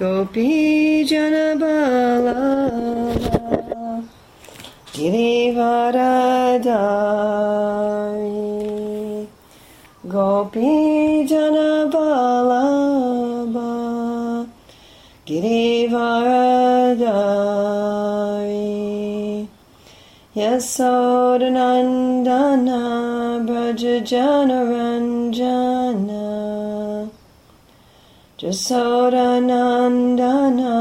Gopi Janabalava Girivaradari Gopi Janabalava Girivaradari Yasodanandana Brajajanaranjana Jasodanandana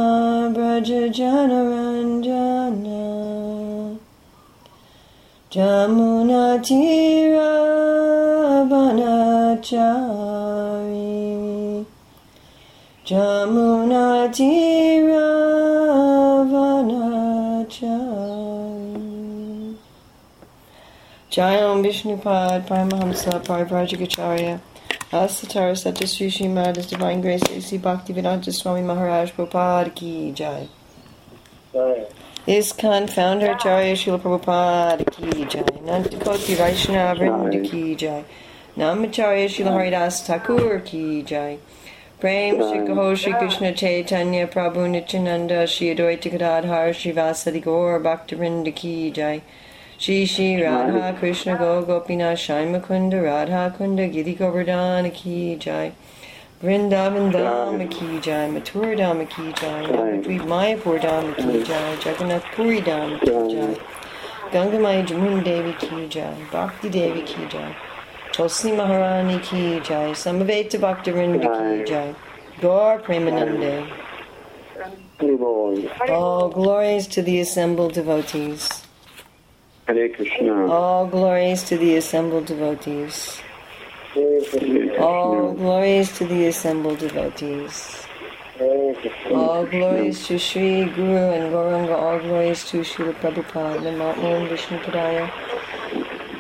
Brajajanaranjana Jamunatira Vanachari. Jamunatira Vanachari. Jayam Vishnupad Paramahamsa Parivrajagacharya Asatara Satyasri Srimad His Divine Grace A.C. Bhaktivedanta Swami Maharaj Prabhupada Ki Jai. ISKCON founder Acharya Srila Prabhupada Ki Jai? Nantakoti Vaishnava Vrinda Ki Jai. Namacharya Srila Haridas Thakur Ki Jai. Prem Shri Kaho Shri Krishna Chaitanya Prabhu Nityananda Shri Advaita Gadadhar Shri Vasadi Gaur Bhaktivinoda Ki Jai Shri Shri Radha Krishna Go Gopinath Shai Mukunda Radha Kunda Giri Govardhana Ki Jai Vrindavan Dhama Ki Jai Mathura Dhama Ki Jai Navadvip Mayapur Dhama Ki Jai Jagannath Puri Dhama Ki Jai Gangamai Jamuna Devi Ki Jai Bhakti Devi Ki Jai Tulsi Maharani Ki Jai Samaveta Bhaktivinoda Ki Jai Gaur Premanande All glories to the assembled devotees. Hare Krishna. All glories to the assembled devotees. All glories to the assembled devotees. All glories to Sri Guru and Gauranga. All glories to Srila Prabhupada. Namo Om Vishnu Padaya.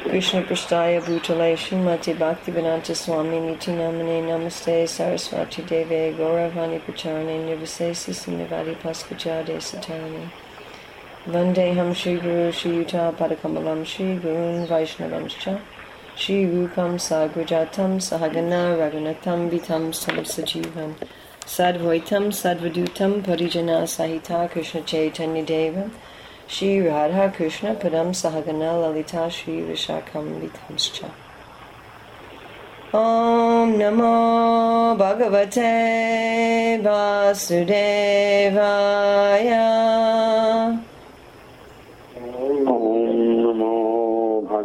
Krishna Prastaya Bhutale Srimati Bhaktivedanta Swami Niti Namane Namaste Saraswati Deve Gauravani Pacharane Nirvisesi Simivadi Paskachade Satarani Vandeham Shri Guru Shri Yuta Padakamalam Shri Gurun Vaishnavamscha Shri Rupam Sagrajatam Sahagana Raghunatam Vitam Sajivam Sadvaitam Sadvadutam Parijana Sahita Krishna Chaitanya Devam Shri Radha Krishna Padam Sahagana Lalita Shri Vishakam Vitamscha Om Namo Bhagavate Vasudevaya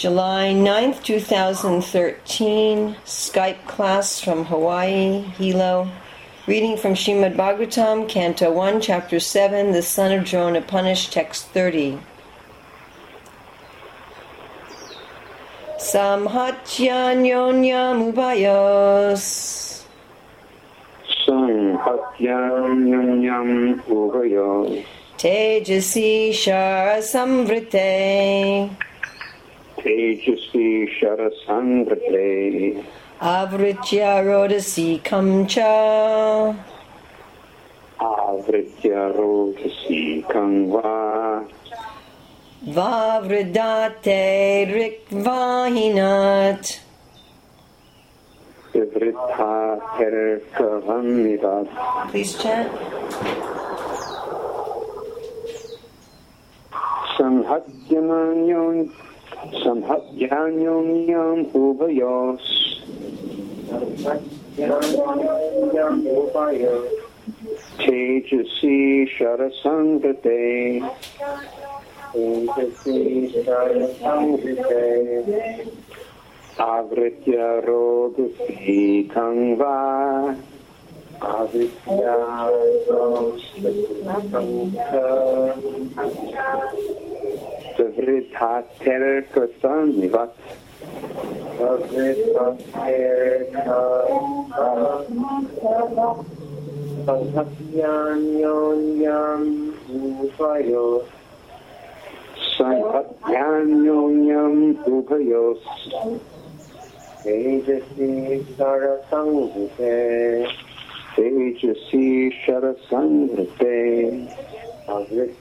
July 9th, 2013, Skype class from Hawaii, Hilo. Reading from Srimad Bhagavatam, Canto 1, Chapter 7, The Son of Drona Punished, Text 30. Samhatyanyonyam ubayos. Sanhatyam Yam Yam Uvayo. Tejasi Shara Samvrite. Tejasvi Sharasangrate. Avritya Rodasi Kamcha. Avritya Rotasi Kangva. Vavridate Rikvahinat. Please chant. Samhatyamanyon Samhatyanyonyam Ubayos. Tejasi Sharasangrate. Tejasi Sharasangrate. Avritya Rodasi Kangva. Avritya Vivrithater Kasanivat. Sanhatyanonyam Upayos Sanhatyanonyam Upayos Tejasi Sarasanghite Tejasi Sarasanghite Avritya Rodasi Khansa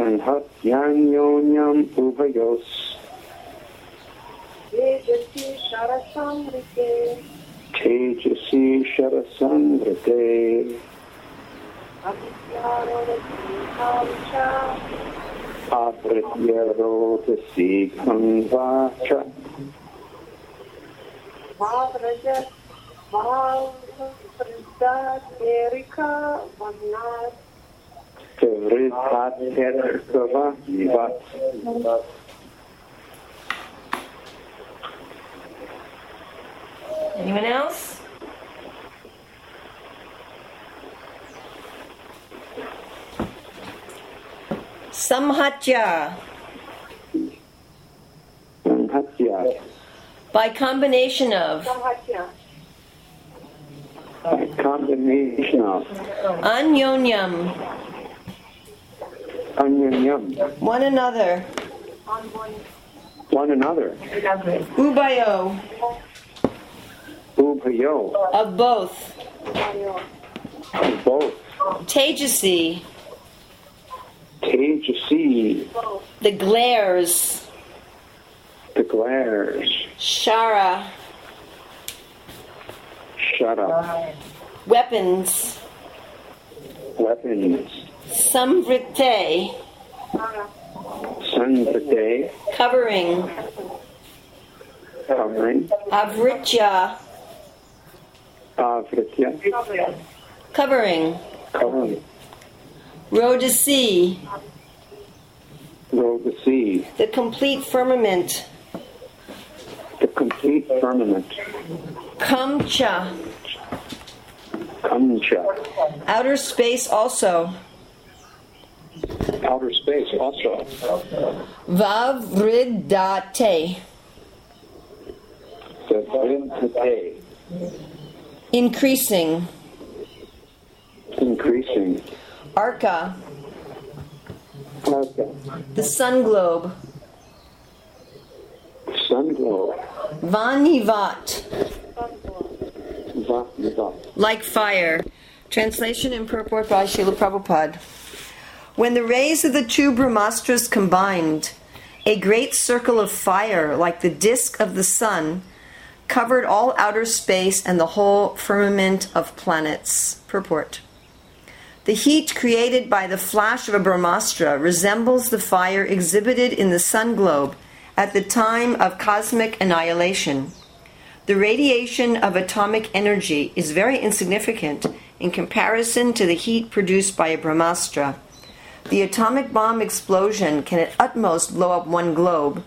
Kahanivat Sanhatyanyonyam Ubhayos. Tejasi Sharasamrite Tejasi Sharasangrate Avritya Rodasi Khanvacha Mavrajat Mavrajat Erika Vanat Savridater Kahanivat Anyone else? Samhatya, Sanhatya by combination of? Samhatya. A combination of. Anyonyam, Anyonyam one another, one another. Ubayo, Ubhayo of both, Of both. Tejasi, Tejasi the glares, the glares. Shara, shut up. Weapons, weapons Samvrite, Sanvrite covering, covering. Avritya, Avritya. Covering, covering. Rodasi, roll the sea the complete firmament, the complete firmament. Kamcha, Kamcha. Outer space also, outer space also. Vavridate, the Vrintate increasing, increasing. Arka, Okay. the sun globe, sun globe. Vanivat, Va- va- like fire. Translation and purport by Srila Prabhupada. When the rays of the two Brahmastras combined, a great circle of fire, like the disk of the sun, covered all outer space and the whole firmament of planets. Purport. The heat created by the flash of a Brahmastra resembles the fire exhibited in the sun globe at the time of cosmic annihilation. The radiation of atomic energy is very insignificant in comparison to the heat produced by a Brahmastra. The atomic bomb explosion can at utmost blow up one globe,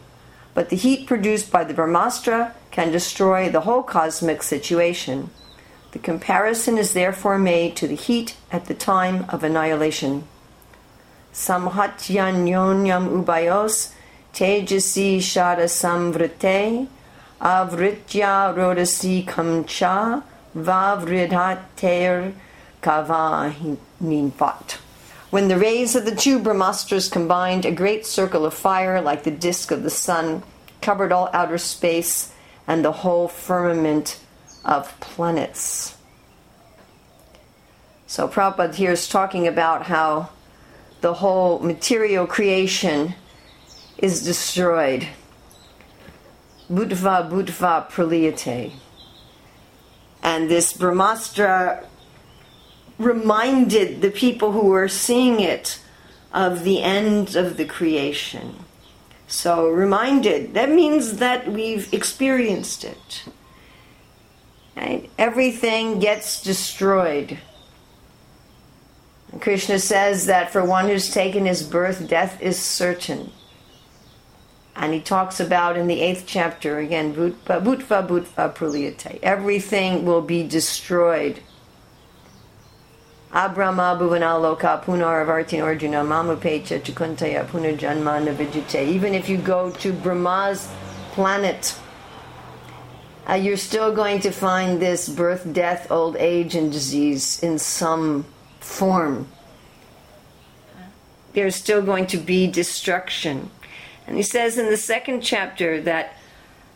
but the heat produced by the Brahmastra can destroy the whole cosmic situation. The comparison is therefore made to the heat at the time of annihilation. Samhatyanyonyam ubayos tejasi shara samvrite avritya rodasi kamcha vavridhater kavahinvat. When the rays of the two Brahmastras combined, a great circle of fire, like the disk of the sun, covered all outer space and the whole firmament of planets. So Prabhupada here is talking about how the whole material creation is destroyed. Bhutva Bhutva Praliyate. And this Brahmastra reminded the people who were seeing it of the end of the creation. So, reminded, that means that we've experienced it. Right? Everything gets destroyed. Krishna says that for one who's taken his birth, death is certain. And he talks about in the eighth chapter again, bhutva bhutva bhutva praliyate. Everything will be destroyed. Abrahma bhuvanaloka punaravartin arjuna mamapecha chakuntaya punarjanma navijite. Even if you go to Brahma's planet, uh, you're still going to find this birth, death, old age, and disease in some form. There's still going to be destruction. And he says in the second chapter that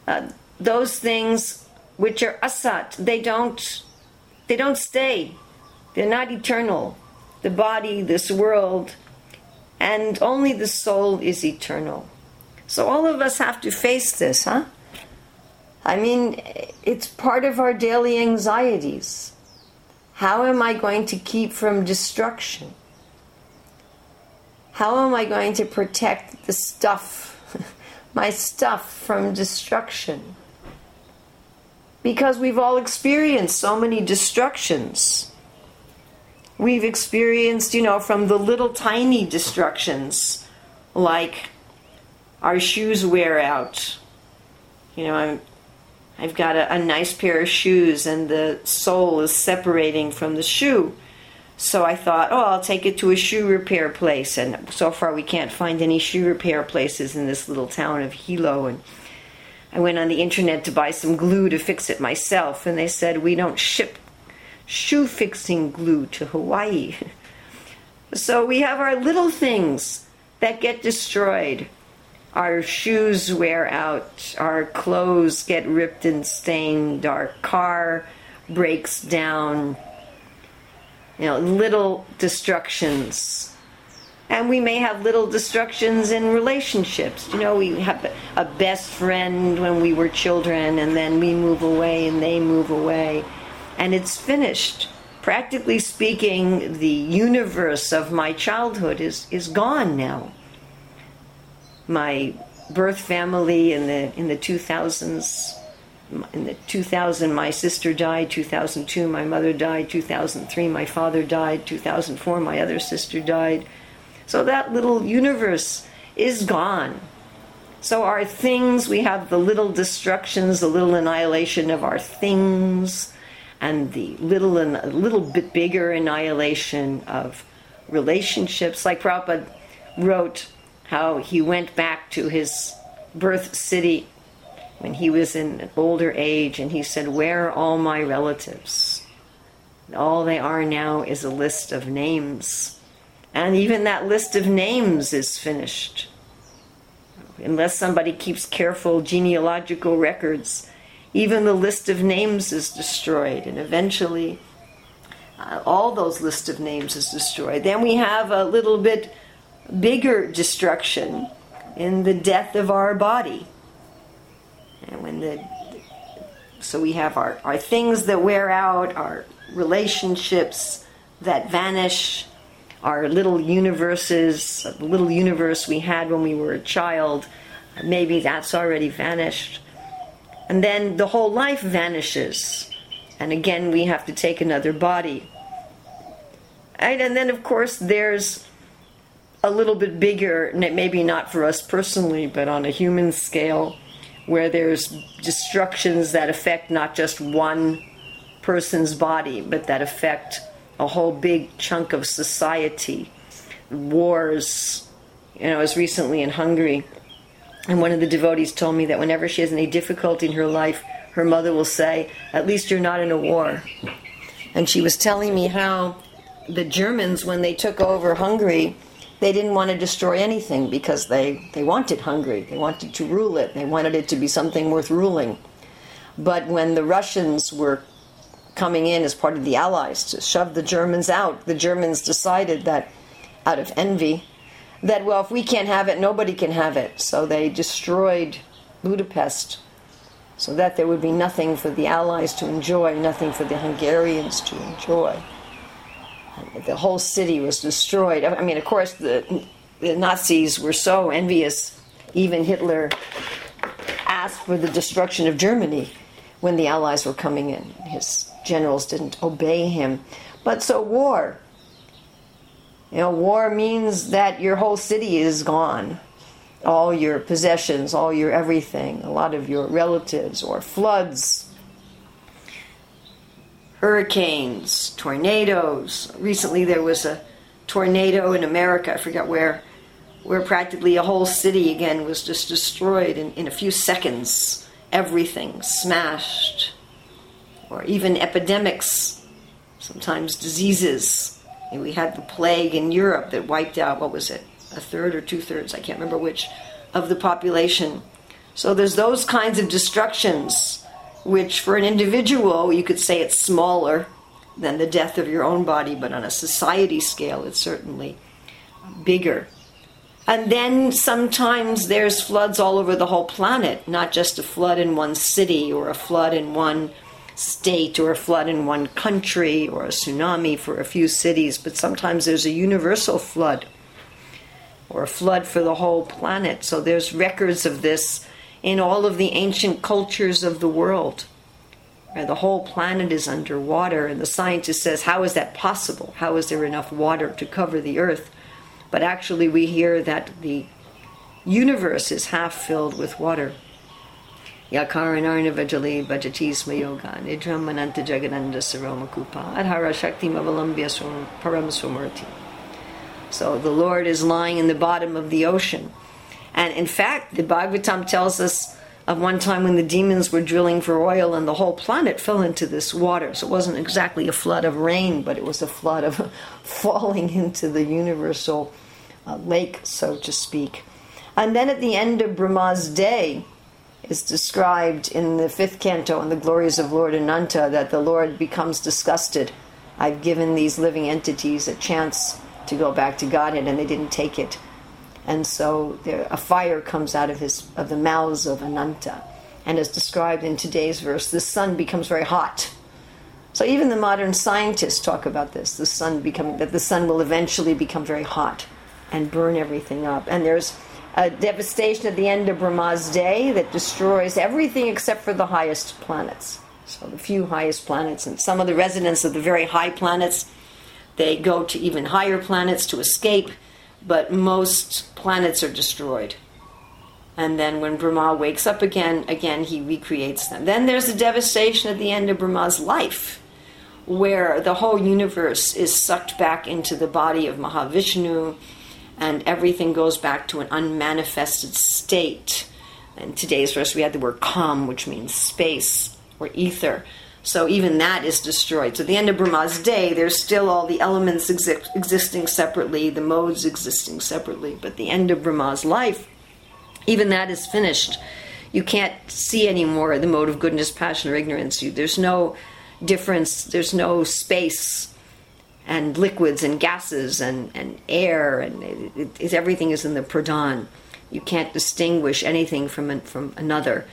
uh, those things which are asat, they don't, they don't stay. They're not eternal. The body, this world, and only the soul is eternal. So all of us have to face this, huh? I mean, it's part of our daily anxieties. How am I going to keep from destruction? How am I going to protect the stuff, my stuff, from destruction? Because we've all experienced so many destructions. We've experienced, you know, from the little tiny destructions, like our shoes wear out. You know, I'm I've got a, a nice pair of shoes and the sole is separating from the shoe. So I thought, oh, I'll take it to a shoe repair place. And so far, we can't find any shoe repair places in this little town of Hilo. And I went on the internet to buy some glue to fix it myself. And they said, we don't ship shoe fixing glue to Hawaii. so we have our little things that get destroyed our shoes wear out, our clothes get ripped and stained, our car breaks down, you know, little destructions. And we may have little destructions in relationships. You know, we have a best friend when we were children, and then we move away and they move away, and it's finished. Practically speaking, the universe of my childhood is, is gone now. My birth family in the in the 2000s in the 2000 my sister died 2002 my mother died 2003 my father died 2004 my other sister died. So that little universe is gone. So our things we have the little destructions the little annihilation of our things and the little and a little bit bigger annihilation of relationships like Prabhupada wrote how he went back to his birth city when he was in older age and he said, Where are all my relatives? And all they are now is a list of names. And even that list of names is finished. Unless somebody keeps careful genealogical records, even the list of names is destroyed. And eventually, uh, all those list of names is destroyed. Then we have a little bit bigger destruction in the death of our body. And when the so we have our, our things that wear out, our relationships that vanish, our little universes, the little universe we had when we were a child, maybe that's already vanished. And then the whole life vanishes. And again, we have to take another body. Right? And then, of course, there's a little bit bigger, maybe not for us personally, but on a human scale, where there's destructions that affect not just one person's body, but that affect a whole big chunk of society. Wars. You know, I was recently in Hungary, and one of the devotees told me that whenever she has any difficulty in her life, her mother will say, At least you're not in a war. And she was telling me how the Germans, when they took over Hungary, they didn't want to destroy anything because they, they wanted Hungary. They wanted to rule it. They wanted it to be something worth ruling. But when the Russians were coming in as part of the Allies to shove the Germans out, the Germans decided that, out of envy, that, well, if we can't have it, nobody can have it. So they destroyed Budapest so that there would be nothing for the Allies to enjoy, nothing for the Hungarians to enjoy the whole city was destroyed. I mean, of course, the, the Nazis were so envious. Even Hitler asked for the destruction of Germany when the Allies were coming in. His generals didn't obey him. But so war. You know, war means that your whole city is gone. All your possessions, all your everything, a lot of your relatives, or floods, hurricanes, tornadoes. Recently there was a tornado in America, I forgot where, where practically a whole city again was just destroyed in, in a few seconds. Everything smashed. Or even epidemics, sometimes diseases. And we had the plague in Europe that wiped out, what was it, a third or two thirds, I can't remember which, of the population. So there's those kinds of destructions, which for an individual, you could say it's smaller than the death of your own body, but on a society scale, it's certainly bigger. And then sometimes there's floods all over the whole planet, not just a flood in one city or a flood in one state or a flood in one country or a tsunami for a few cities, but sometimes there's a universal flood or a flood for the whole planet. So there's records of this in all of the ancient cultures of the world. The whole planet is underwater, and the scientist says, How is that possible? How is there enough water to cover the earth? But actually, we hear that the universe is half filled with water. Yakaranarnavajali Vajatisma Yoga Nidram Mananta Jagananda Saramakupa Adhara Shakti Mavalambya Param Sumurti. So the Lord is lying in the bottom of the ocean. And in fact, the Bhagavatam tells us of one time when the demons were drilling for oil and the whole planet fell into this water. So it wasn't exactly a flood of rain, but it was a flood of falling into the universal uh, lake, so to speak. And then at the end of Brahma's day, is described in the fifth canto in the glories of Lord Ananta that the Lord becomes disgusted. I've given these living entities a chance to go back to Godhead, and they didn't take it. And so there, a fire comes out of his of the mouths of Ananta, and as described in today's verse, the sun becomes very hot. So even the modern scientists talk about this: the sun becoming that the sun will eventually become very hot and burn everything up. And there's a devastation at the end of Brahma's day that destroys everything except for the highest planets. So the few highest planets and some of the residents of the very high planets, they go to even higher planets to escape, but most planets are destroyed. And then when Brahma wakes up again, again he recreates them. Then there's a devastation at the end of Brahma's life, where the whole universe is sucked back into the body of Mahavishnu and everything goes back to an unmanifested state. In today's verse, we had the word kam, which means space or ether. So even that is destroyed. So at the end of Brahma's day, there's still all the elements exi- existing separately, the modes existing separately. But the end of Brahma's life, even that is finished. You can't see anymore the mode of goodness, passion, or ignorance. You, there's no difference. There's no space and liquids and gases and, and air and it, it, everything is in the pradhan. You can't distinguish anything from from another.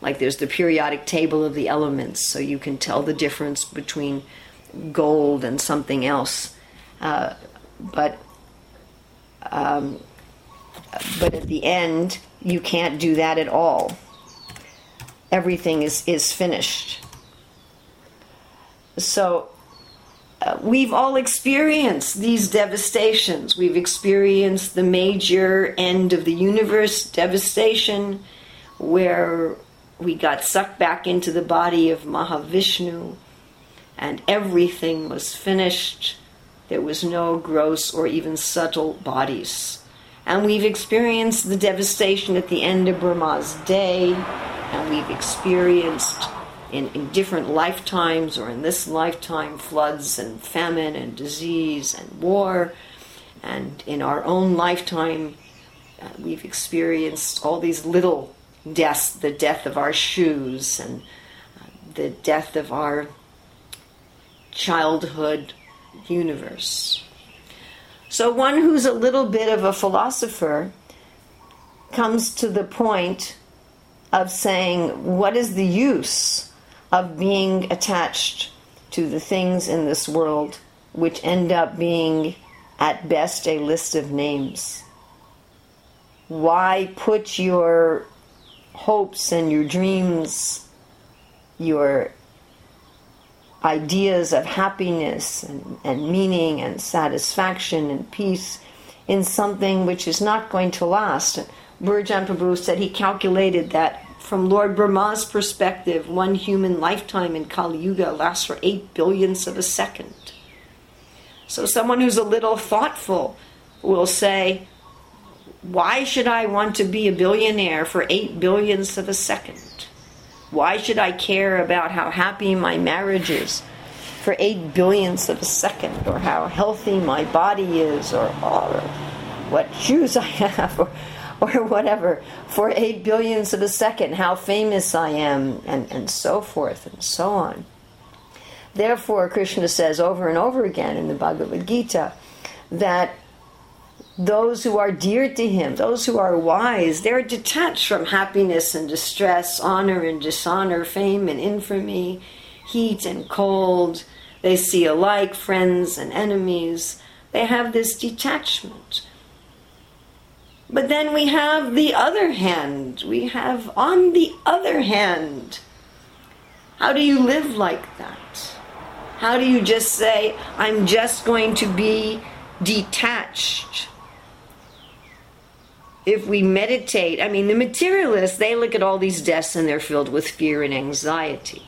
Like there's the periodic table of the elements, so you can tell the difference between gold and something else. Uh, but um, but at the end, you can't do that at all. Everything is is finished. So we've all experienced these devastations. We've experienced the major end of the universe devastation, where we got sucked back into the body of Mahavishnu, and everything was finished. There was no gross or even subtle bodies. And we've experienced the devastation at the end of Brahma's day, and we've experienced in, in different lifetimes or in this lifetime floods and famine and disease and war. And in our own lifetime, uh, we've experienced all these little deaths the death of our shoes and uh, the death of our childhood universe. So, one who's a little bit of a philosopher comes to the point of saying, What is the use of being attached to the things in this world which end up being at best a list of names. Why put your hopes and your dreams, your ideas of happiness and, and meaning and satisfaction and peace in something which is not going to last. Burjan Prabhu said he calculated that from Lord Brahma's perspective, one human lifetime in Kali Yuga lasts for eight billionths of a second. So someone who's a little thoughtful will say, why should I want to be a billionaire for eight billionths of a second? Why should I care about how happy my marriage is for eight billionths of a second, or how healthy my body is, or, or what shoes I have, or, or whatever, for eight billionths of a second, how famous I am, and, and so forth and so on. Therefore, Krishna says over and over again in the Bhagavad Gita that those who are dear to him, those who are wise, they're detached from happiness and distress, honor and dishonor, fame and infamy, heat and cold. They see alike friends and enemies. They have this detachment. But then we have the other hand. We have, on the other hand, how do you live like that? How do you just say, I'm just going to be detached? if we meditate, I mean, the materialists, they look at all these deaths and they're filled with fear and anxiety.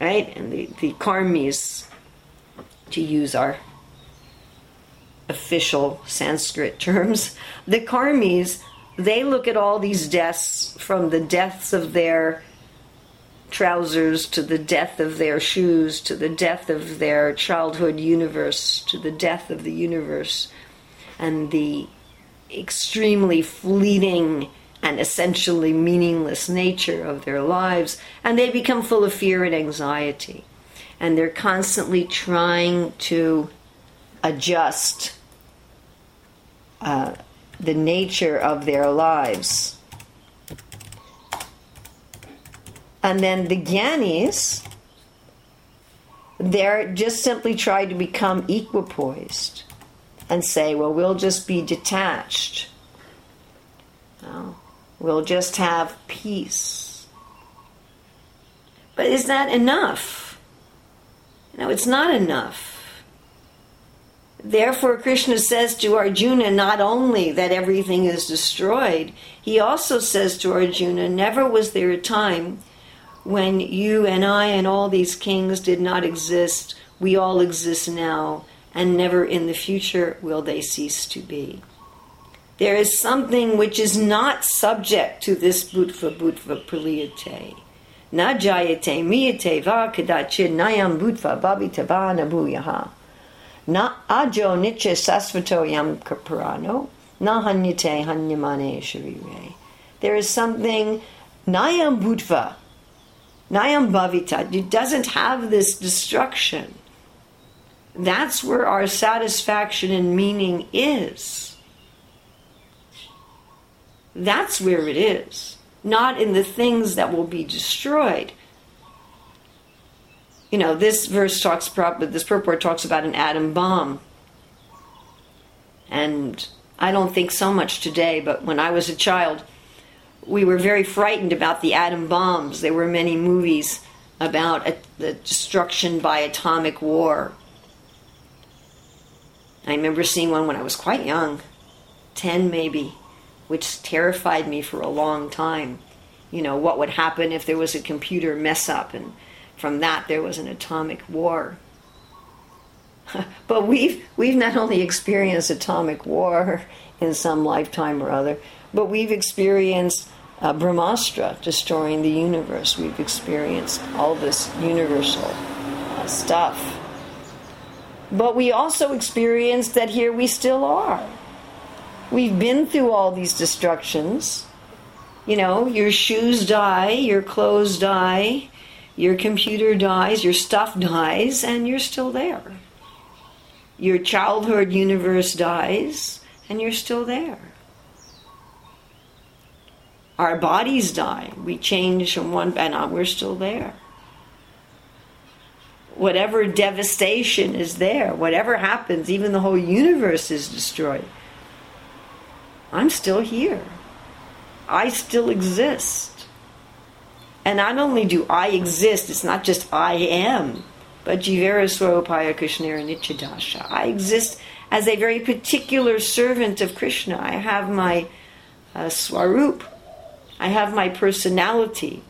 Right? And the, the karmis, to use our official Sanskrit terms, the karmis, they look at all these deaths from the deaths of their trousers to the death of their shoes to the death of their childhood universe to the death of the universe and the extremely fleeting and essentially meaningless nature of their lives, and they become full of fear and anxiety. And they're constantly trying to adjust uh, the nature of their lives. And then the Gyanis, they're just simply trying to become equipoised and say, well, we'll just be detached. We'll just have peace. But is that enough? No, it's not enough. Therefore, Krishna says to Arjuna not only that everything is destroyed, he also says to Arjuna, Never was there a time when you and I and all these kings did not exist. We all exist now and never in the future will they cease to be. There is something which is not subject to this bhutva bhutva praliyate. Na jayate miyate va kadachid nayam bhutva babitava nabuyaha. Na ajo niche sasvato yam kaparano. Na hanyate hanyamane sharire. There is something nayam bhutva, nayam bhavita. It doesn't have this destruction. That's where our satisfaction and meaning is. That's where it is, not in the things that will be destroyed. You know, this verse talks, this purport talks about an atom bomb. And I don't think so much today, but when I was a child, we were very frightened about the atom bombs. There were many movies about a, the destruction by atomic war I remember seeing one when I was quite young, 10 maybe, which terrified me for a long time. You know, what would happen if there was a computer mess up and from that there was an atomic war. but we've we've not only experienced atomic war in some lifetime or other, but we've experienced uh, Brahmastra destroying the universe. We've experienced all this universal uh, stuff. But we also experience that here we still are. We've been through all these destructions. You know, your shoes die, your clothes die, your computer dies, your stuff dies, and you're still there. Your childhood universe dies, and you're still there. Our bodies die. We change from one, and we're still there whatever devastation is there, whatever happens, even the whole universe is destroyed. I'm still here. I still exist. And not only do I exist, it's not just I am, but Jivera Swarupaya Krishnera Nityadasha. I exist as a very particular servant of Krishna. I have my uh, Swarup, I have my personality.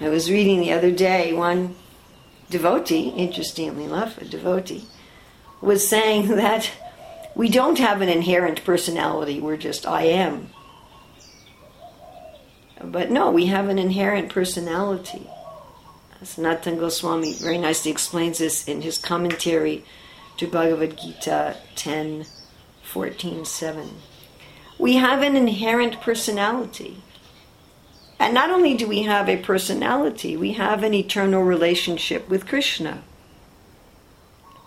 I was reading the other day one devotee, interestingly enough, a devotee, was saying that we don't have an inherent personality, we're just I am. But no, we have an inherent personality. Sanatana Goswami very nicely explains this in his commentary to Bhagavad Gita 10 14 7. We have an inherent personality. And not only do we have a personality, we have an eternal relationship with Krishna.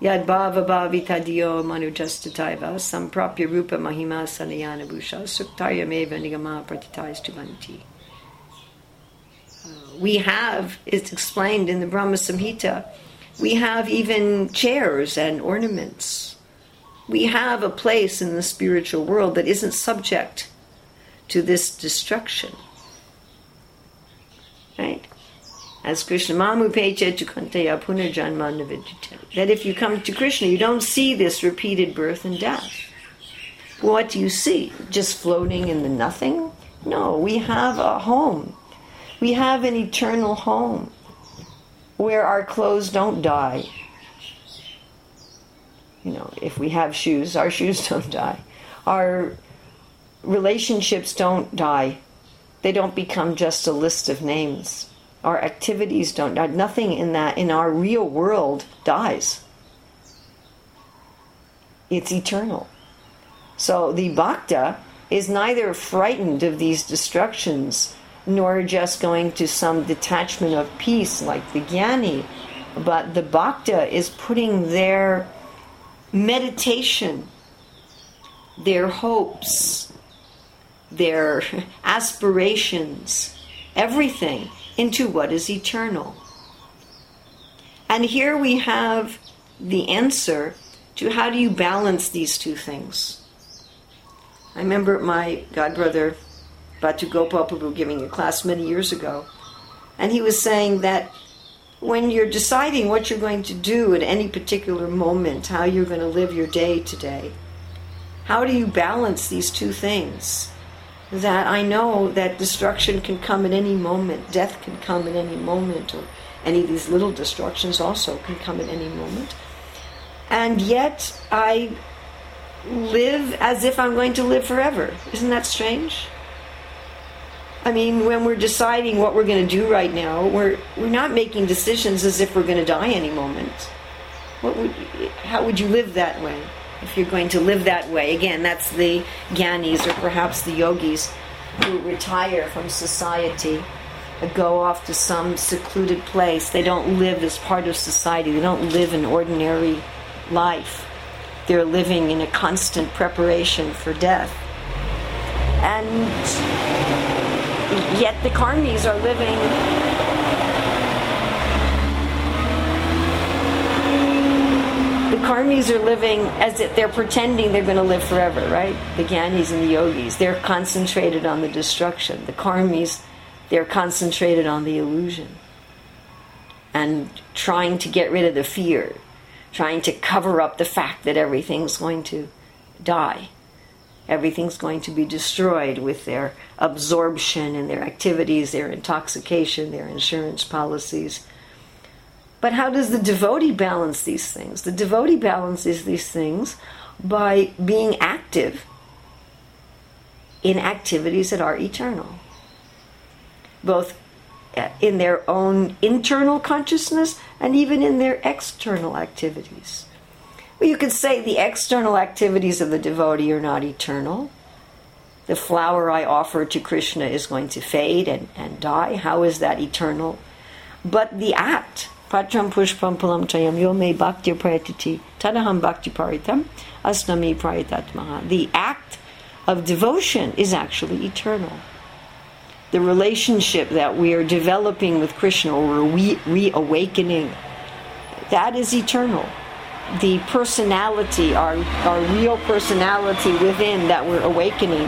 Yad bhava bhavitadyo manujastataiva samprapya rupa mahima sanayana bhusha suktayameva nigama pratitaistuvanti. Uh, we have, it's explained in the Brahma Samhita, we have even chairs and ornaments. We have a place in the spiritual world that isn't subject to this destruction. Right? As Krishna Mamu Pecha Tukanteya Punarjanma That if you come to Krishna, you don't see this repeated birth and death. What do you see? Just floating in the nothing? No, we have a home. We have an eternal home where our clothes don't die. You know, if we have shoes, our shoes don't die. Our relationships don't die. They don't become just a list of names. Our activities don't die. Nothing in that in our real world dies. It's eternal. So the bhakta is neither frightened of these destructions nor just going to some detachment of peace like the Jnani, but the Bhakta is putting their meditation, their hopes, their aspirations, everything into what is eternal. And here we have the answer to how do you balance these two things. I remember my godbrother Bhatu Gopal Prabhu giving a class many years ago. And he was saying that when you're deciding what you're going to do at any particular moment, how you're going to live your day today, how do you balance these two things? That I know that destruction can come at any moment, death can come at any moment, or any of these little destructions also can come at any moment. And yet I live as if I'm going to live forever. Isn't that strange? I mean, when we're deciding what we're going to do right now, we're we're not making decisions as if we're going to die any moment. What would, how would you live that way? If you're going to live that way, again, that's the gyanis or perhaps the yogis who retire from society, uh, go off to some secluded place. They don't live as part of society. They don't live an ordinary life. They're living in a constant preparation for death. And Yet the karmis are living the karmis are living as if they're pretending they're going to live forever, right? The Gyanis and the yogis, they're concentrated on the destruction. The karmis, they're concentrated on the illusion and trying to get rid of the fear, trying to cover up the fact that everything's going to die everything's going to be destroyed with their absorption and their activities, their intoxication, their insurance policies. But how does the devotee balance these things? The devotee balances these things by being active in activities that are eternal, both in their own internal consciousness and even in their external activities. Well, you could say the external activities of the devotee are not eternal. The flower I offer to Krishna is going to fade and, and die. How is that eternal? But the act, patram pushpam pulam chayam yome bhakti prayatiti tadaham bhakti paritam asnami prayatatmaha. The act of devotion is actually eternal. The relationship that we are developing with Krishna or re- reawakening, that is eternal the personality, our, our real personality within that we're awakening,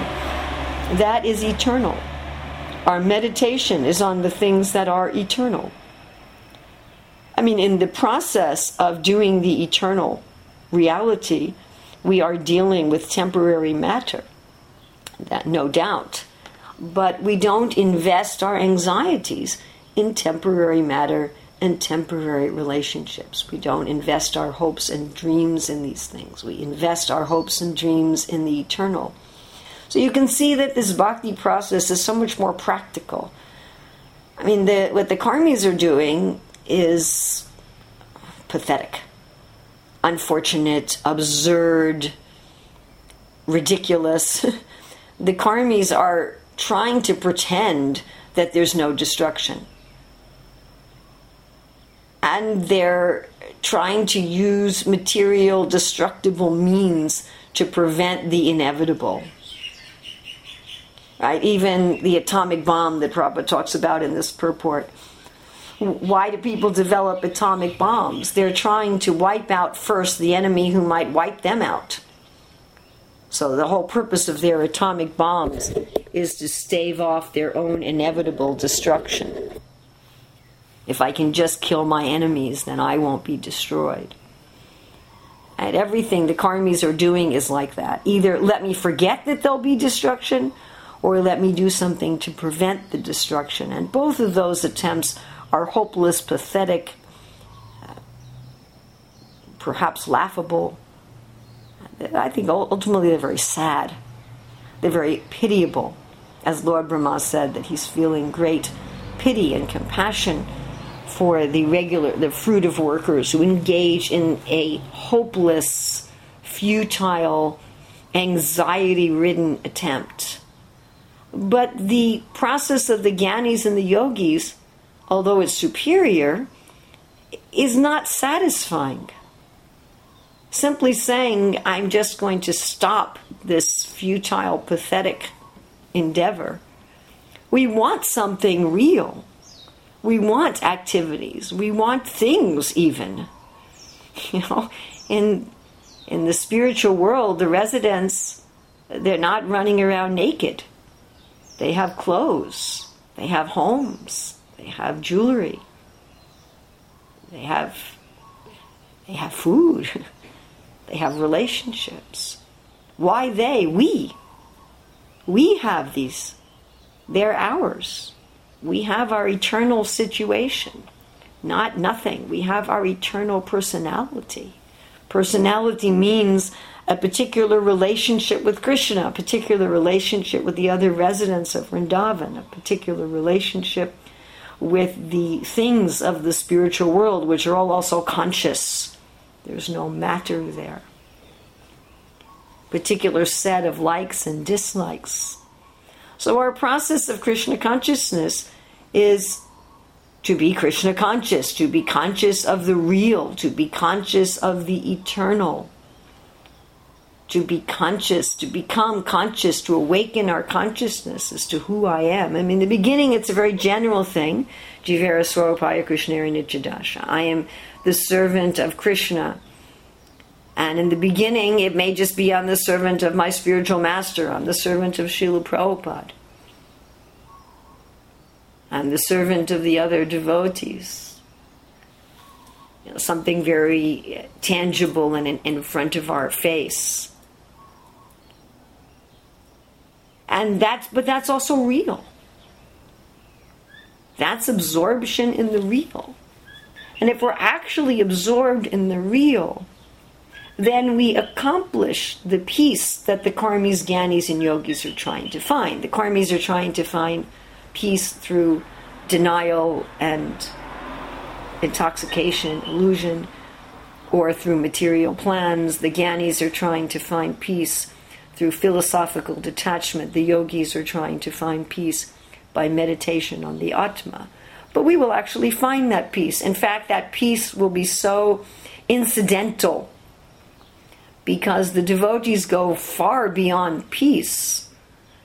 that is eternal. Our meditation is on the things that are eternal. I mean, in the process of doing the eternal reality, we are dealing with temporary matter. That, no doubt. But we don't invest our anxieties in temporary matter and temporary relationships. We don't invest our hopes and dreams in these things. We invest our hopes and dreams in the eternal. So you can see that this bhakti process is so much more practical. I mean, the, what the karmis are doing is pathetic, unfortunate, absurd, ridiculous. the karmis are trying to pretend that there's no destruction and they're trying to use material destructible means to prevent the inevitable. Right? Even the atomic bomb that Prabhupada talks about in this purport. Why do people develop atomic bombs? They're trying to wipe out first the enemy who might wipe them out. So, the whole purpose of their atomic bombs is to stave off their own inevitable destruction. If I can just kill my enemies, then I won't be destroyed. And everything the karmis are doing is like that. Either let me forget that there'll be destruction, or let me do something to prevent the destruction. And both of those attempts are hopeless, pathetic, uh, perhaps laughable. I think ultimately they're very sad. They're very pitiable. As Lord Brahma said, that he's feeling great pity and compassion for the regular, the fruitive workers who engage in a hopeless, futile, anxiety ridden attempt. But the process of the Gyanis and the yogis, although it's superior, is not satisfying. Simply saying, I'm just going to stop this futile, pathetic endeavor. We want something real. We want activities. We want things, even. You know, in in the spiritual world, the residents they're not running around naked. They have clothes. They have homes. They have jewelry. They have they have food. they have relationships. Why they? We. We have these. They're ours. We have our eternal situation, not nothing. We have our eternal personality. Personality means a particular relationship with Krishna, a particular relationship with the other residents of Vrindavan, a particular relationship with the things of the spiritual world, which are all also conscious. There's no matter there. Particular set of likes and dislikes. So, our process of Krishna consciousness is to be Krishna conscious, to be conscious of the real, to be conscious of the eternal, to be conscious, to become conscious, to awaken our consciousness as to who I am. I mean, in the beginning, it's a very general thing. Jivera Swarupaya Krishnari Nityadasha. I am the servant of Krishna. And in the beginning, it may just be I'm the servant of my spiritual master, I'm the servant of Srila Prabhupada. I'm the servant of the other devotees. You know, something very tangible and in, in front of our face. And that's, but that's also real. That's absorption in the real. And if we're actually absorbed in the real, then we accomplish the peace that the karmis, gyanis, and yogis are trying to find. The karmis are trying to find peace through denial and intoxication, illusion, or through material plans. The gyanis are trying to find peace through philosophical detachment. The yogis are trying to find peace by meditation on the Atma. But we will actually find that peace. In fact, that peace will be so incidental because the devotees go far beyond peace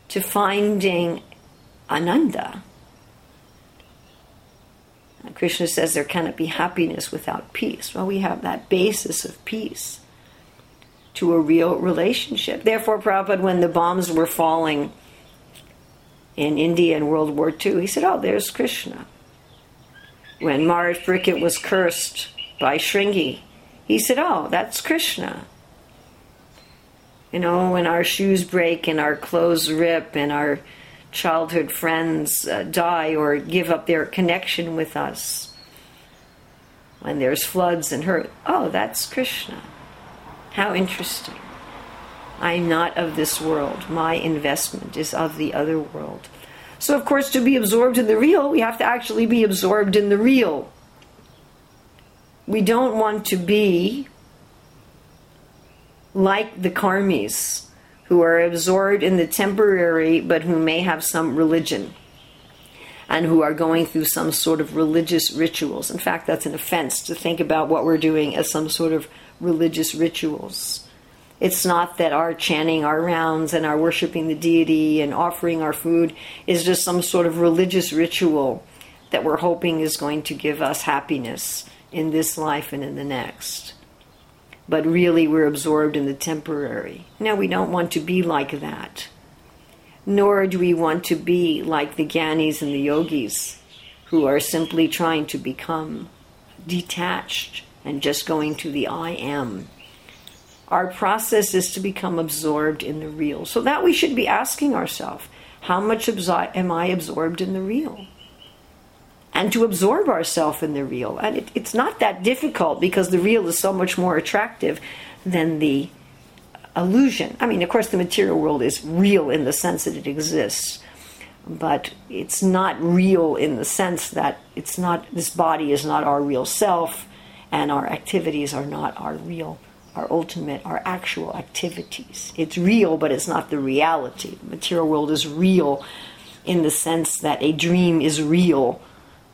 to finding ananda. Krishna says there cannot be happiness without peace. Well, we have that basis of peace to a real relationship. Therefore, Prabhupada, when the bombs were falling in India in World War II. He said, Oh, there's Krishna. When Maharaj Parikshit was cursed by Shringi, he said, Oh, that's Krishna. You know, when our shoes break and our clothes rip and our childhood friends uh, die or give up their connection with us, when there's floods and hurt, oh, that's Krishna. How interesting. I'm not of this world. My investment is of the other world. So, of course, to be absorbed in the real, we have to actually be absorbed in the real. We don't want to be like the karmis who are absorbed in the temporary but who may have some religion and who are going through some sort of religious rituals. In fact, that's an offense to think about what we're doing as some sort of religious rituals. It's not that our chanting our rounds and our worshiping the deity and offering our food is just some sort of religious ritual that we're hoping is going to give us happiness in this life and in the next. But really, we're absorbed in the temporary. Now, we don't want to be like that. Nor do we want to be like the Gyanis and the yogis who are simply trying to become detached and just going to the I am our process is to become absorbed in the real. So that we should be asking ourselves how much am I absorbed in the real? And to absorb ourselves in the real. And it, it's not that difficult because the real is so much more attractive than the illusion. I mean, of course, the material world is real in the sense that it exists, but it's not real in the sense that it's not, this body is not our real self, and our activities are not our real our ultimate, our actual activities. It's real, but it's not the reality. The material world is real in the sense that a dream is real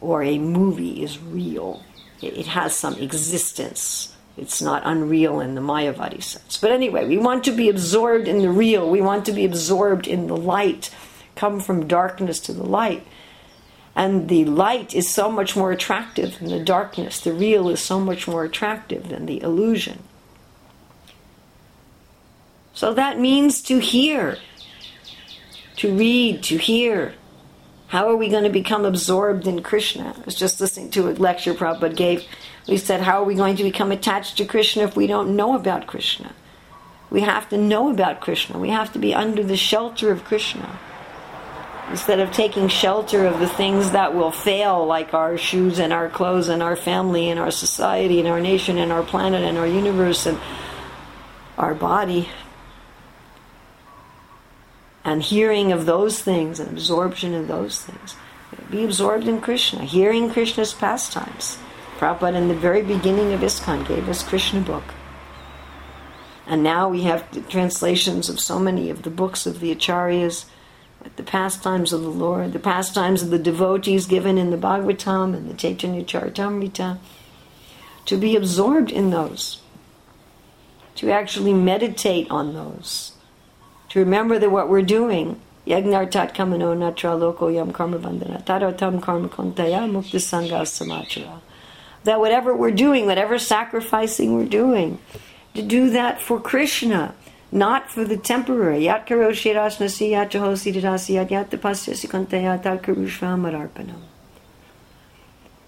or a movie is real. It has some existence. It's not unreal in the Mayavadi sense. But anyway, we want to be absorbed in the real. We want to be absorbed in the light, come from darkness to the light. And the light is so much more attractive than the darkness. The real is so much more attractive than the illusion. So that means to hear, to read, to hear. How are we going to become absorbed in Krishna? I was just listening to a lecture Prabhupada gave. We said, How are we going to become attached to Krishna if we don't know about Krishna? We have to know about Krishna. We have to be under the shelter of Krishna. Instead of taking shelter of the things that will fail, like our shoes and our clothes and our family and our society and our nation and our planet and our universe and our body, and hearing of those things and absorption of those things. Be absorbed in Krishna, hearing Krishna's pastimes. Prabhupada, in the very beginning of ISKCON, gave us Krishna book. And now we have translations of so many of the books of the Acharyas, the pastimes of the Lord, the pastimes of the devotees given in the Bhagavatam and the Chaitanya Charitamrita. To be absorbed in those, to actually meditate on those to remember that what we're doing, yagnartat kamano natra yam karma kontaya mukta samachara. That whatever we're doing, whatever sacrificing we're doing, to do that for Krishna, not for the temporary. Yat karoshi rasnasi yat jahosi didasi yat yat tapasyasi kontaya tat.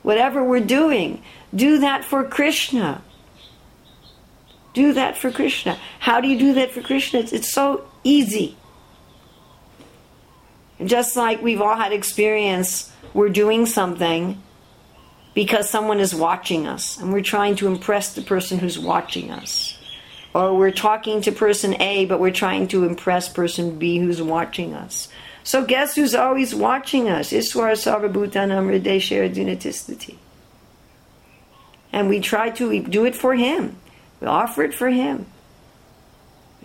Whatever we're doing, do that for Krishna. Do that for Krishna. How do you do that for Krishna? It's, it's so easy. Just like we've all had experience, we're doing something because someone is watching us and we're trying to impress the person who's watching us. Or we're talking to person A, but we're trying to impress person B who's watching us. So guess who's always watching us? Iswara Sarvabhutanam Hrideshara And we try to do it for him. We offer it for him.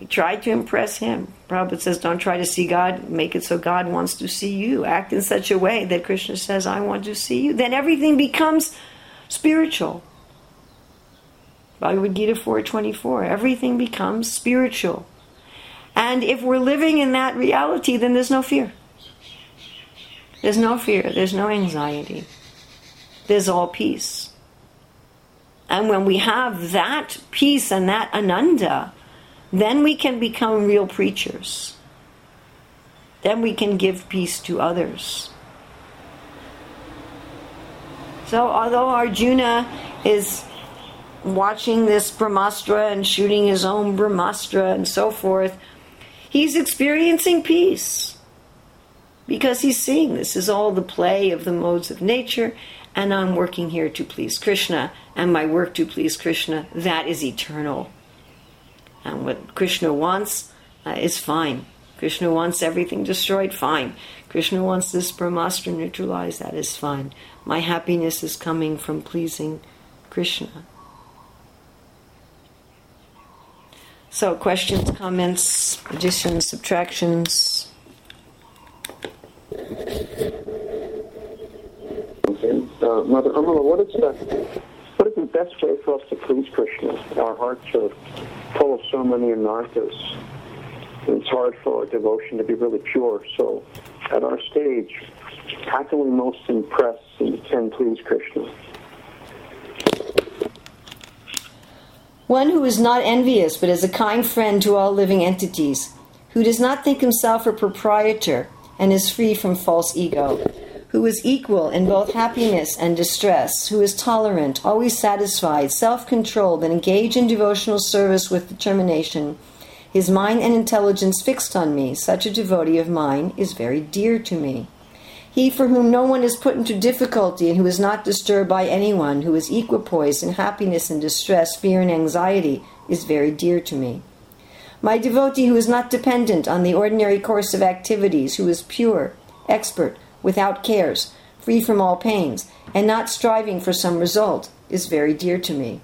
Try to impress him. Prabhupada says, don't try to see God, make it so God wants to see you. Act in such a way that Krishna says, I want to see you. Then everything becomes spiritual. Bhagavad Gita 4.24, everything becomes spiritual. And if we're living in that reality, then there's no fear. There's no fear, there's no anxiety. There's all peace. And when we have that peace and that ananda, then we can become real preachers. then we can give peace to others. So, although Arjuna is watching this Brahmastra and shooting his own Brahmastra and so forth, he's experiencing peace because he's seeing this is all the play of the modes of nature, and I'm working here to please Krishna, and my work to please Krishna, that is eternal. And what Krishna wants uh, is fine. Krishna wants everything destroyed, fine. Krishna wants this Brahmastra neutralized, that is fine. My happiness is coming from pleasing Krishna. So, questions, comments, additions, subtractions? Okay. Uh, Mother Amala, what is is the best way for us to please Krishna? Our hearts are full of so many anarthas. It's hard for our devotion to be really pure. So, at our stage, how can we most impress and, and please Krishna? One who is not envious, but is a kind friend to all living entities, who does not think himself a proprietor and is free from false ego, who is equal in both happiness and distress, who is tolerant, always satisfied, self controlled, and engaged in devotional service with determination, his mind and intelligence fixed on me, such a devotee of mine is very dear to me. He for whom no one is put into difficulty and who is not disturbed by anyone, who is equipoised in happiness and distress, fear and anxiety, is very dear to me. My devotee who is not dependent on the ordinary course of activities, who is pure, expert, without cares, free from all pains, and not striving for some result, is very dear to me.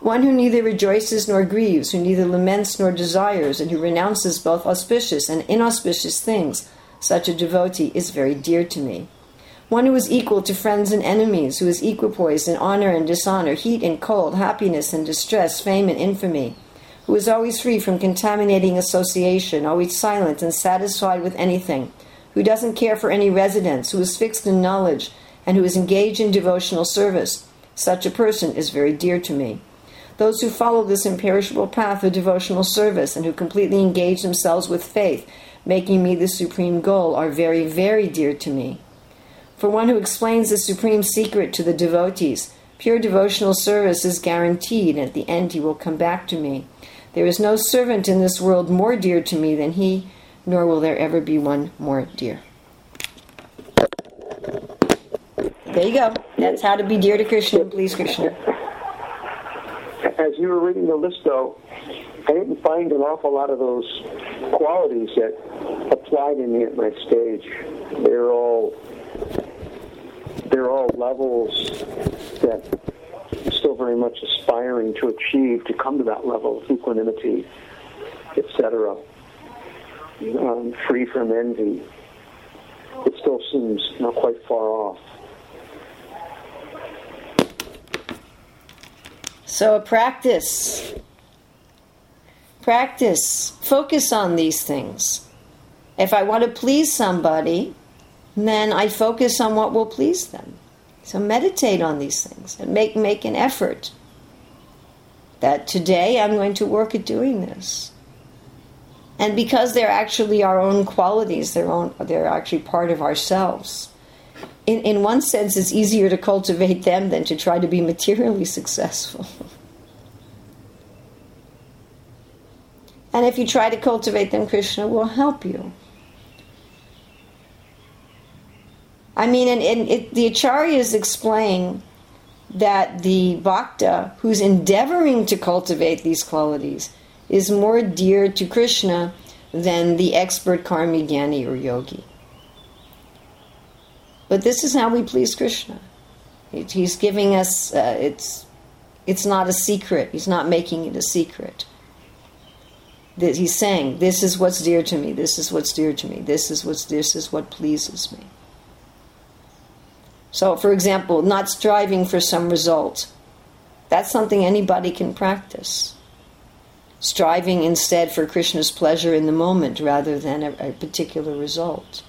One who neither rejoices nor grieves, who neither laments nor desires, and who renounces both auspicious and inauspicious things, such a devotee is very dear to me. One who is equal to friends and enemies, who is equipoised in honor and dishonor, heat and cold, happiness and distress, fame and infamy, who is always free from contaminating association, always silent and satisfied with anything, who doesn't care for any residence, who is fixed in knowledge, and who is engaged in devotional service. Such a person is very dear to me. Those who follow this imperishable path of devotional service and who completely engage themselves with faith making me the supreme goal, are very, very dear to me. For one who explains the supreme secret to the devotees, pure devotional service is guaranteed, and at the end he will come back to me. There is no servant in this world more dear to me than he, nor will there ever be one more dear. There you go. That's how to be dear to Krishna and please Krishna. As you were reading the list, though, I didn't find an awful lot of those qualities that applied in me at my stage. They're all they're all levels that I'm still very much aspiring to achieve to come to that level of equanimity, etc. Um, free from envy. It still seems not quite far off. So practice Practice. Focus on these things. If I want to please somebody, then I focus on what will please them. So meditate on these things and make make an effort. That today I'm going to work at doing this. And because they're actually our own qualities, they're own they're actually part of ourselves. In in one sense it's easier to cultivate them than to try to be materially successful. And if you try to cultivate them, Krishna will help you. I mean, and, and it, the acharyas explain that the bhakta who's endeavoring to cultivate these qualities is more dear to Krishna than the expert karmi jnani or yogi. But this is how we please Krishna. He's giving us, uh, it's, it's not a secret. He's not making it a secret he's saying, "This is what's dear to me. This is what's dear to me. This is what's this is what pleases me." So, for example, not striving for some result. That's something anybody can practice. Striving instead for Krishna's pleasure in the moment rather than a, a particular result.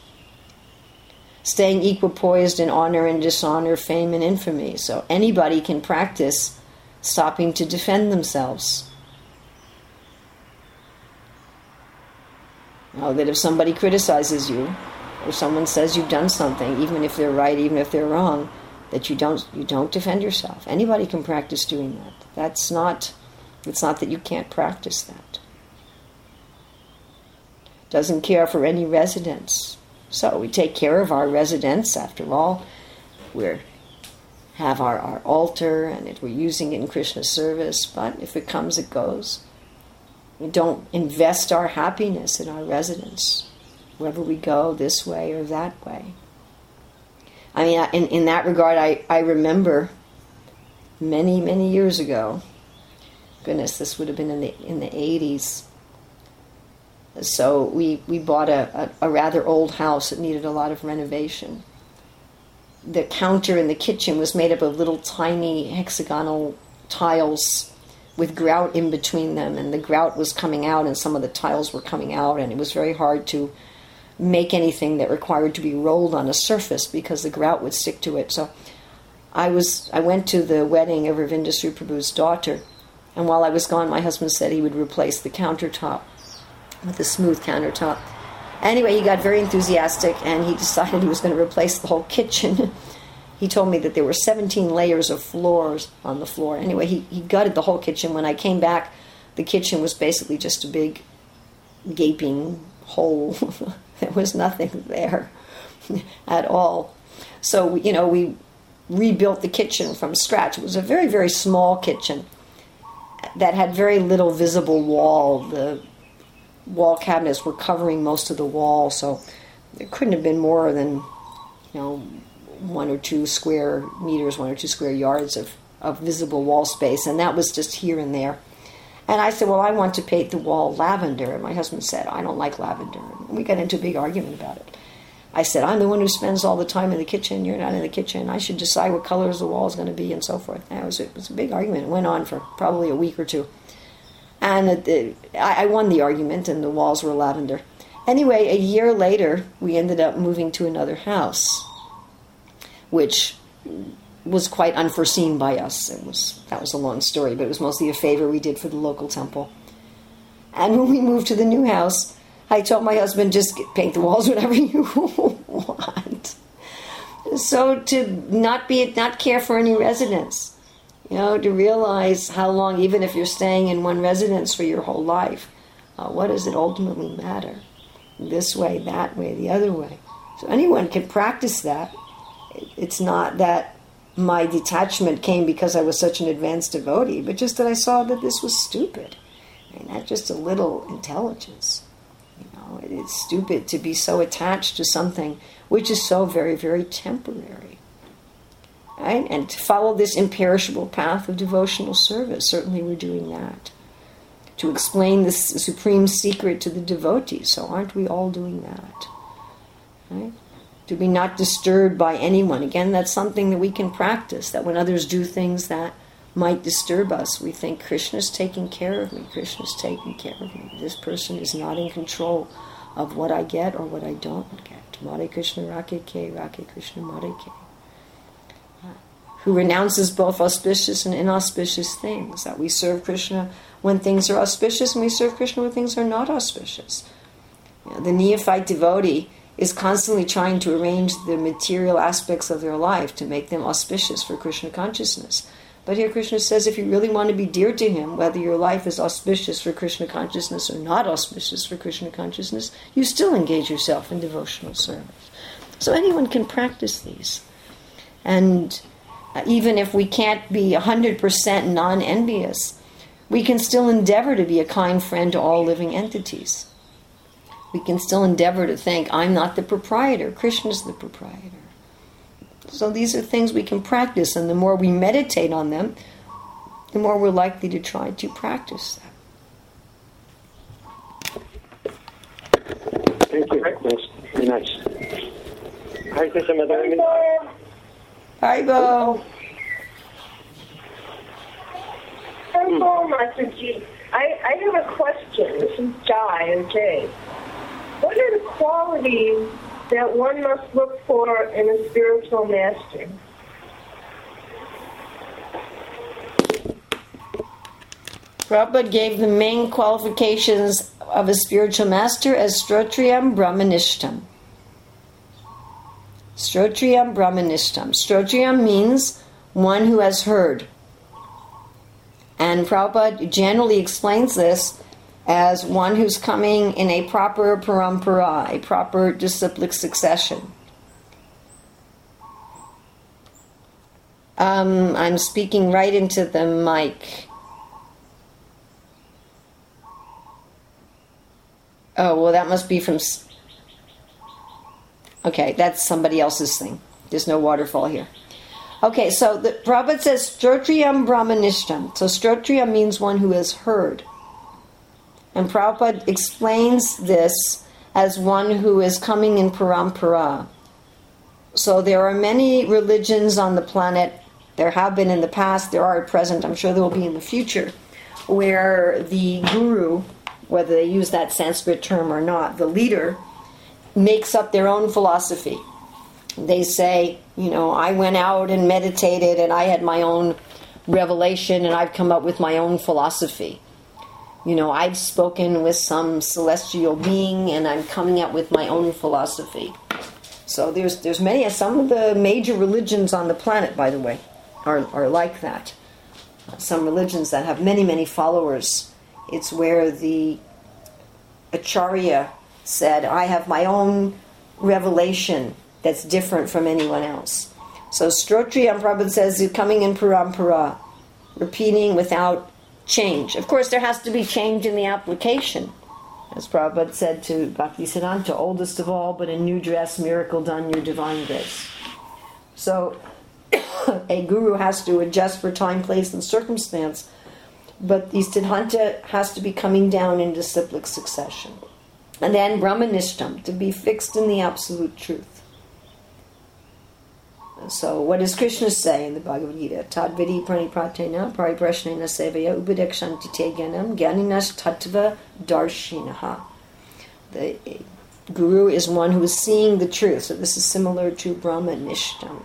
Staying equipoised in honor and dishonor, fame and infamy. So, anybody can practice stopping to defend themselves know, that if somebody criticizes you, or someone says you've done something, even if they're right, even if they're wrong, that you don't you don't defend yourself. Anybody can practice doing that. That's not it's not that you can't practice that. Doesn't care for any residents. So we take care of our residents after all. We have our, our altar and it, we're using it in Krishna service, but if it comes, it goes. We don't invest our happiness in our residents, wherever we go, this way or that way. I mean, in, in that regard, I, I remember many, many years ago, goodness, this would have been in the, in the 80s. So we, we bought a, a, a rather old house that needed a lot of renovation. The counter in the kitchen was made up of little tiny hexagonal tiles with grout in between them, and the grout was coming out, and some of the tiles were coming out, and it was very hard to make anything that required to be rolled on a surface because the grout would stick to it. So I was I went to the wedding of Ravinda Sri Prabhu's daughter, and while I was gone, my husband said he would replace the countertop with a smooth countertop. Anyway, he got very enthusiastic and he decided he was going to replace the whole kitchen. he told me that there were 17 layers of floors on the floor. Anyway, he, he gutted the whole kitchen. When I came back, the kitchen was basically just a big gaping hole. there was nothing there at all. So, you know, we rebuilt the kitchen from scratch. It was a very, very small kitchen that had very little visible wall. The wall cabinets were covering most of the wall, so it couldn't have been more than, you know, one or two square meters, one or two square yards of, of visible wall space, and that was just here and there. And I said, Well, I want to paint the wall lavender. And my husband said, I don't like lavender. And we got into a big argument about it. I said, I'm the one who spends all the time in the kitchen. You're not in the kitchen. I should decide what colors the wall is going to be and so forth. And it, was a, it was a big argument. It went on for probably a week or two. And it, it, I, I won the argument, and the walls were lavender. Anyway, a year later, we ended up moving to another house, which was quite unforeseen by us. It was that was a long story, but it was mostly a favor we did for the local temple. And when we moved to the new house, I told my husband, just paint the walls whatever you want. So to not be not care for any residence, you know, to realize how long, even if you're staying in one residence for your whole life, uh, what does it ultimately matter? This way, that way, the other way. So anyone can practice that. It's not that my detachment came because I was such an advanced devotee, but just that I saw that this was stupid. I mean, not just a little intelligence it's stupid to be so attached to something which is so very, very temporary. Right? And to follow this imperishable path of devotional service, certainly we're doing that. To explain this supreme secret to the devotees, so aren't we all doing that? Right? To be not disturbed by anyone. Again, that's something that we can practice, that when others do things that might disturb us, we think Krishna's taking care of me, Krishna's taking care of me. This person is not in control of what I get or what I don't get. Mare Krishna Rake Ke, Rake Krishna Mare Ke. Who renounces both auspicious and inauspicious things. That we serve Krishna when things are auspicious and we serve Krishna when things are not auspicious. You know, the neophyte devotee is constantly trying to arrange the material aspects of their life to make them auspicious for Krishna consciousness. But here Krishna says if you really want to be dear to him, whether your life is auspicious for Krishna consciousness or not auspicious for Krishna consciousness, you still engage yourself in devotional service. So anyone can practice these. And uh, even if we can't be 100% non envious, we can still endeavor to be a kind friend to all living entities. We can still endeavor to think, I'm not the proprietor, Krishna's the proprietor. So these are things we can practice, and the more we meditate on them, the more we're likely to try to practice them. Thank you. Nice. Very nice. Hi, Krishna Mother. Hi, Bo. Hello, Masterji. I, I have a question. This is Jai, okay? What are the qualities that one must look for in a spiritual master. Prabhupada gave the main qualifications of a spiritual master as Strotriyam Brahmanishtam. Strotriyam Brahmanishtam. Strotriyam means one who has heard. And Prabhupada generally explains this as one who's coming in a proper parampara, a proper disciplic succession. Um, I'm speaking right into the mic. Oh, well, that must be from. Okay, that's somebody else's thing. There's no waterfall here. Okay, so the Prabhupada says Strotriyam Brahmanishtam. So Strotriyam means one who has heard. And Prabhupada explains this as one who is coming in parampara. So there are many religions on the planet. There have been in the past, there are at present, I'm sure there will be in the future, where the guru, whether they use that Sanskrit term or not, the leader, makes up their own philosophy. They say, you know, I went out and meditated and I had my own revelation and I've come up with my own philosophy you know, I've spoken with some celestial being and I'm coming up with my own philosophy. So there's there's many some of the major religions on the planet, by the way, are are like that. Some religions that have many many followers. It's where the acharya said, "I have my own revelation that's different from anyone else." So Strotriyam Prabhupada says, "Coming in parampara, repeating without change. Of course, there has to be change in the application. As Prabhupada said to Bhakti Siddhanta, oldest of all, but in new dress, miracle done, your divine grace. So, a guru has to adjust for time, place, and circumstance, but the Siddhanta has to be coming down in disciplic succession. And then Brahmanishtam, to be fixed in the absolute truth. So, what does Krishna say in the Bhagavad Gita? Tadvidi pranipratena pariprashnena sevaya upadekshanti te gyanam gyaninas tattva darshinaha. The guru is one who is seeing the truth. So, this is similar to Brahma Nishtam.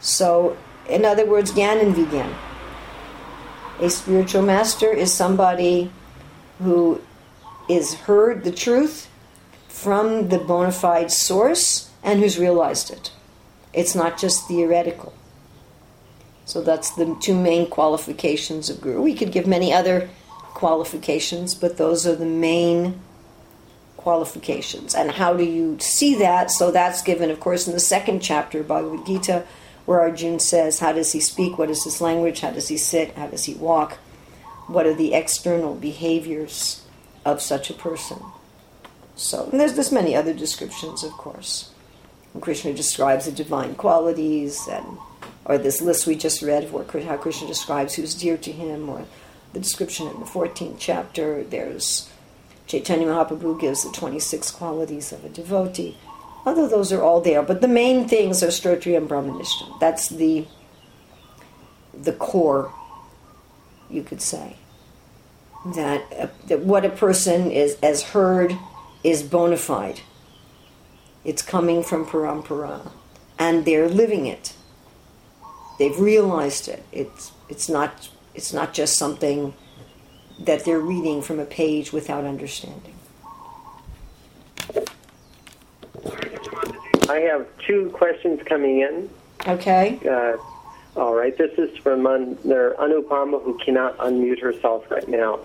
So, in other words, Gyan and Vigyan. A spiritual master is somebody who is heard the truth from the bona fide source and who's realized it. It's not just theoretical. So that's the two main qualifications of guru. We could give many other qualifications, but those are the main qualifications. And how do you see that? So that's given, of course, in the second chapter of Bhagavad Gita, where Arjuna says, How does he speak? What is his language? How does he sit? How does he walk? What are the external behaviors of such a person? So, there's, there's many other descriptions, of course. Krishna describes the divine qualities, and or this list we just read of what, how Krishna describes who's dear to him, or the description in the 14th chapter. There's Chaitanya Mahaprabhu gives the 26 qualities of a devotee. Although those are all there, but the main things are Stotri and Brahmanishtam. That's the the core, you could say. That, uh, that what a person is as heard is bona fide it's coming from parampara. And they're living it. They've realized it. It's, it's, not, it's not just something that they're reading from a page without understanding. I have two questions coming in. Okay. Uh, all right. This is from Mother Anupama, who cannot unmute herself right now.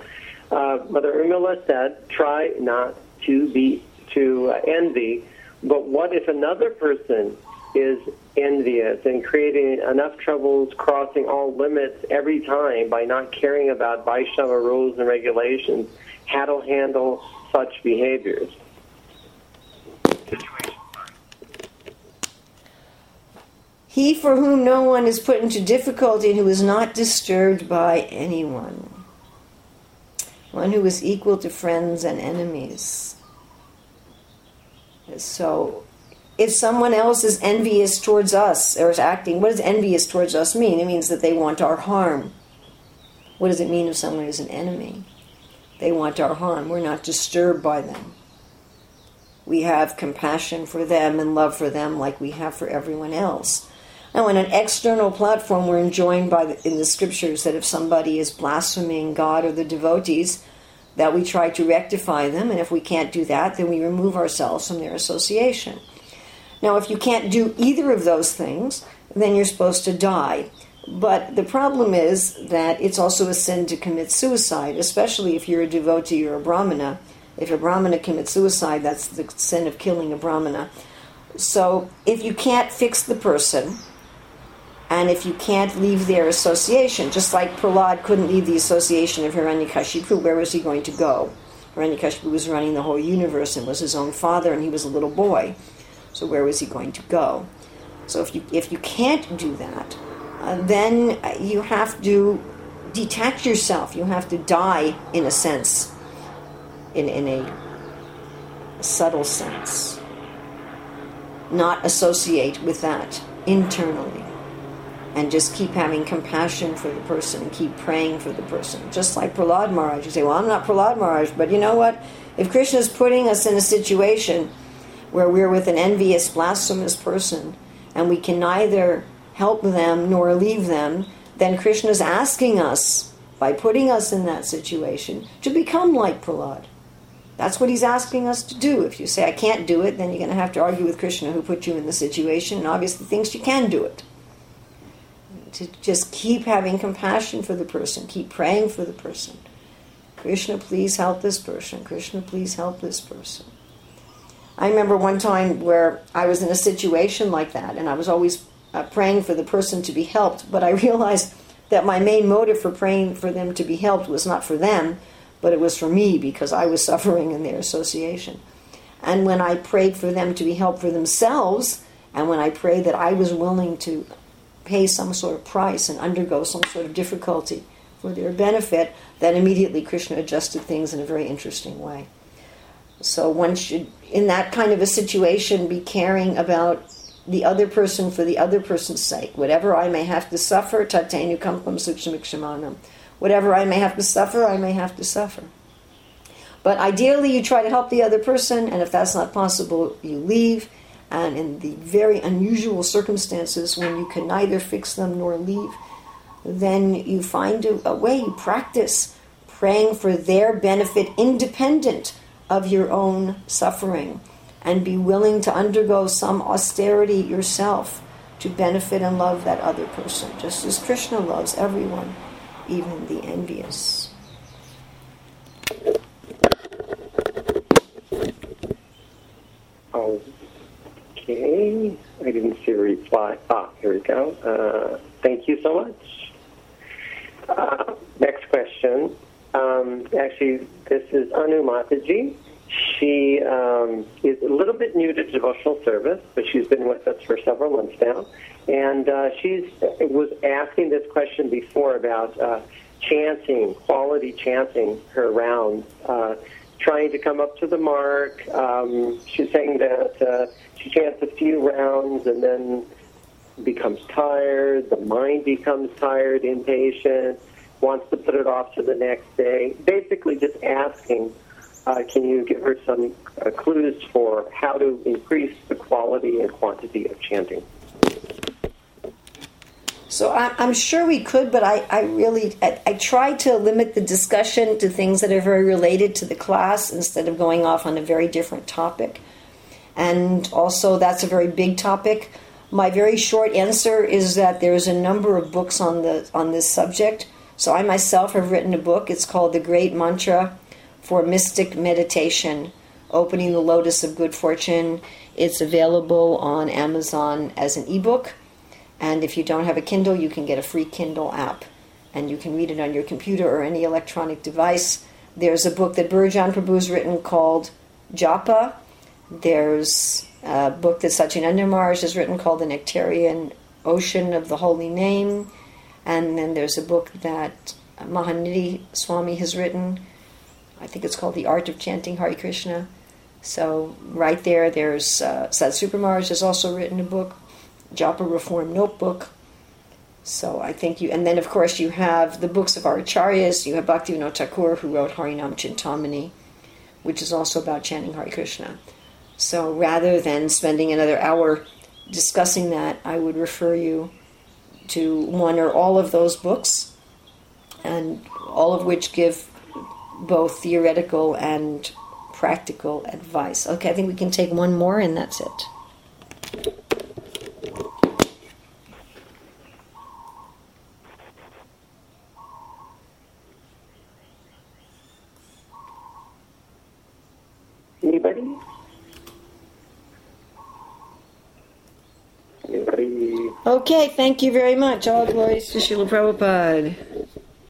Uh, Mother Urmila said, "Try not to be to uh, envy but what if another person is envious and creating enough troubles, crossing all limits every time by not caring about Vaishnava rules and regulations? How to handle such behaviors? He for whom no one is put into difficulty and who is not disturbed by anyone. One who is equal to friends and enemies. So, if someone else is envious towards us or is acting, what does envious towards us mean? It means that they want our harm. What does it mean if someone is an enemy? They want our harm. We're not disturbed by them. We have compassion for them and love for them like we have for everyone else. Now, on an external platform, we're enjoined by the, in the scriptures that if somebody is blaspheming God or the devotees, that we try to rectify them, and if we can't do that, then we remove ourselves from their association. Now, if you can't do either of those things, then you're supposed to die. But the problem is that it's also a sin to commit suicide, especially if you're a devotee or a brahmana. If a brahmana commits suicide, that's the sin of killing a brahmana. So if you can't fix the person, and if you can't leave their association, just like Prahlad couldn't leave the association of Hiranyakashipu, where was he going to go? Hiranyakashipu was running the whole universe and was his own father, and he was a little boy. So where was he going to go? So if you if you can't do that, uh, then you have to detach yourself. You have to die, in a sense, in in a subtle sense. Not associate with that internally and just keep having compassion for the person, keep praying for the person. Just like Prahlad Maharaj, you say, Well, I'm not Prahlad Maharaj, but you know what? If Krishna is putting us in a situation where we're with an envious, blasphemous person, and we can neither help them nor leave them, then Krishna is asking us, by putting us in that situation, to become like Prahlad. That's what he's asking us to do. If you say, I can't do it, then you're going to have to argue with Krishna who put you in the situation, and obviously thinks you can do it. To just keep having compassion for the person, keep praying for the person. Krishna, please help this person. Krishna, please help this person. I remember one time where I was in a situation like that, and I was always uh, praying for the person to be helped, but I realized that my main motive for praying for them to be helped was not for them, but it was for me because I was suffering in their association. And when I prayed for them to be helped for themselves, and when I prayed that I was willing to pay some sort of price and undergo some sort of difficulty for their benefit, then immediately Krishna adjusted things in a very interesting way. So one should, in that kind of a situation, be caring about the other person for the other person's sake. Whatever I may have to suffer, tatenu kampam sukshamikshamanam. Whatever I may have to suffer, I may have to suffer. But ideally, you try to help the other person, and if that's not possible, you leave. And in the very unusual circumstances when you can neither fix them nor leave, then you find a, a way, you practice praying for their benefit independent of your own suffering and be willing to undergo some austerity yourself to benefit and love that other person, just as Krishna loves everyone, even the envious. Oh, Okay, I didn't see a reply. Ah, here we go. Uh, thank you so much. Uh, next question. Um, actually, this is Anu Mataji. She um, is a little bit new to devotional service, but she's been with us for several months now. And uh, she's was asking this question before about uh, chanting, quality chanting her rounds, uh, trying to come up to the mark. Um, she's saying that uh, she chants a few rounds and then becomes tired. The mind becomes tired, impatient, wants to put it off to the next day. Basically, just asking uh, can you give her some uh, clues for how to increase the quality and quantity of chanting? So I'm sure we could, but I, I really I, I try to limit the discussion to things that are very related to the class instead of going off on a very different topic. And also, that's a very big topic. My very short answer is that there's a number of books on the on this subject. So I myself have written a book. It's called The Great Mantra for mystic meditation, Opening the Lotus of Good Fortune. It's available on Amazon as an ebook. And if you don't have a Kindle, you can get a free Kindle app. And you can read it on your computer or any electronic device. There's a book that Bhurajan Prabhu has written called Japa. There's a book that Sacinandana Maharaj has written called The Nectarean Ocean of the Holy Name. And then there's a book that Mahanidhi Swami has written I think it's called The Art of Chanting Hare Krishna. So right there, there's uh, Maharaj has also written a book, Japa Reform Notebook. So I think you, and then of course you have the books of our acharyas. You have Bhaktivinoda Thakur who wrote Harinam Chintamani, which is also about chanting Hare Krishna. So rather than spending another hour discussing that, I would refer you to one or all of those books, and all of which give both theoretical and practical advice. Okay, I think we can take one more and that's it. Anybody? Okay, thank you very much. All glories to Srila Prabhupada.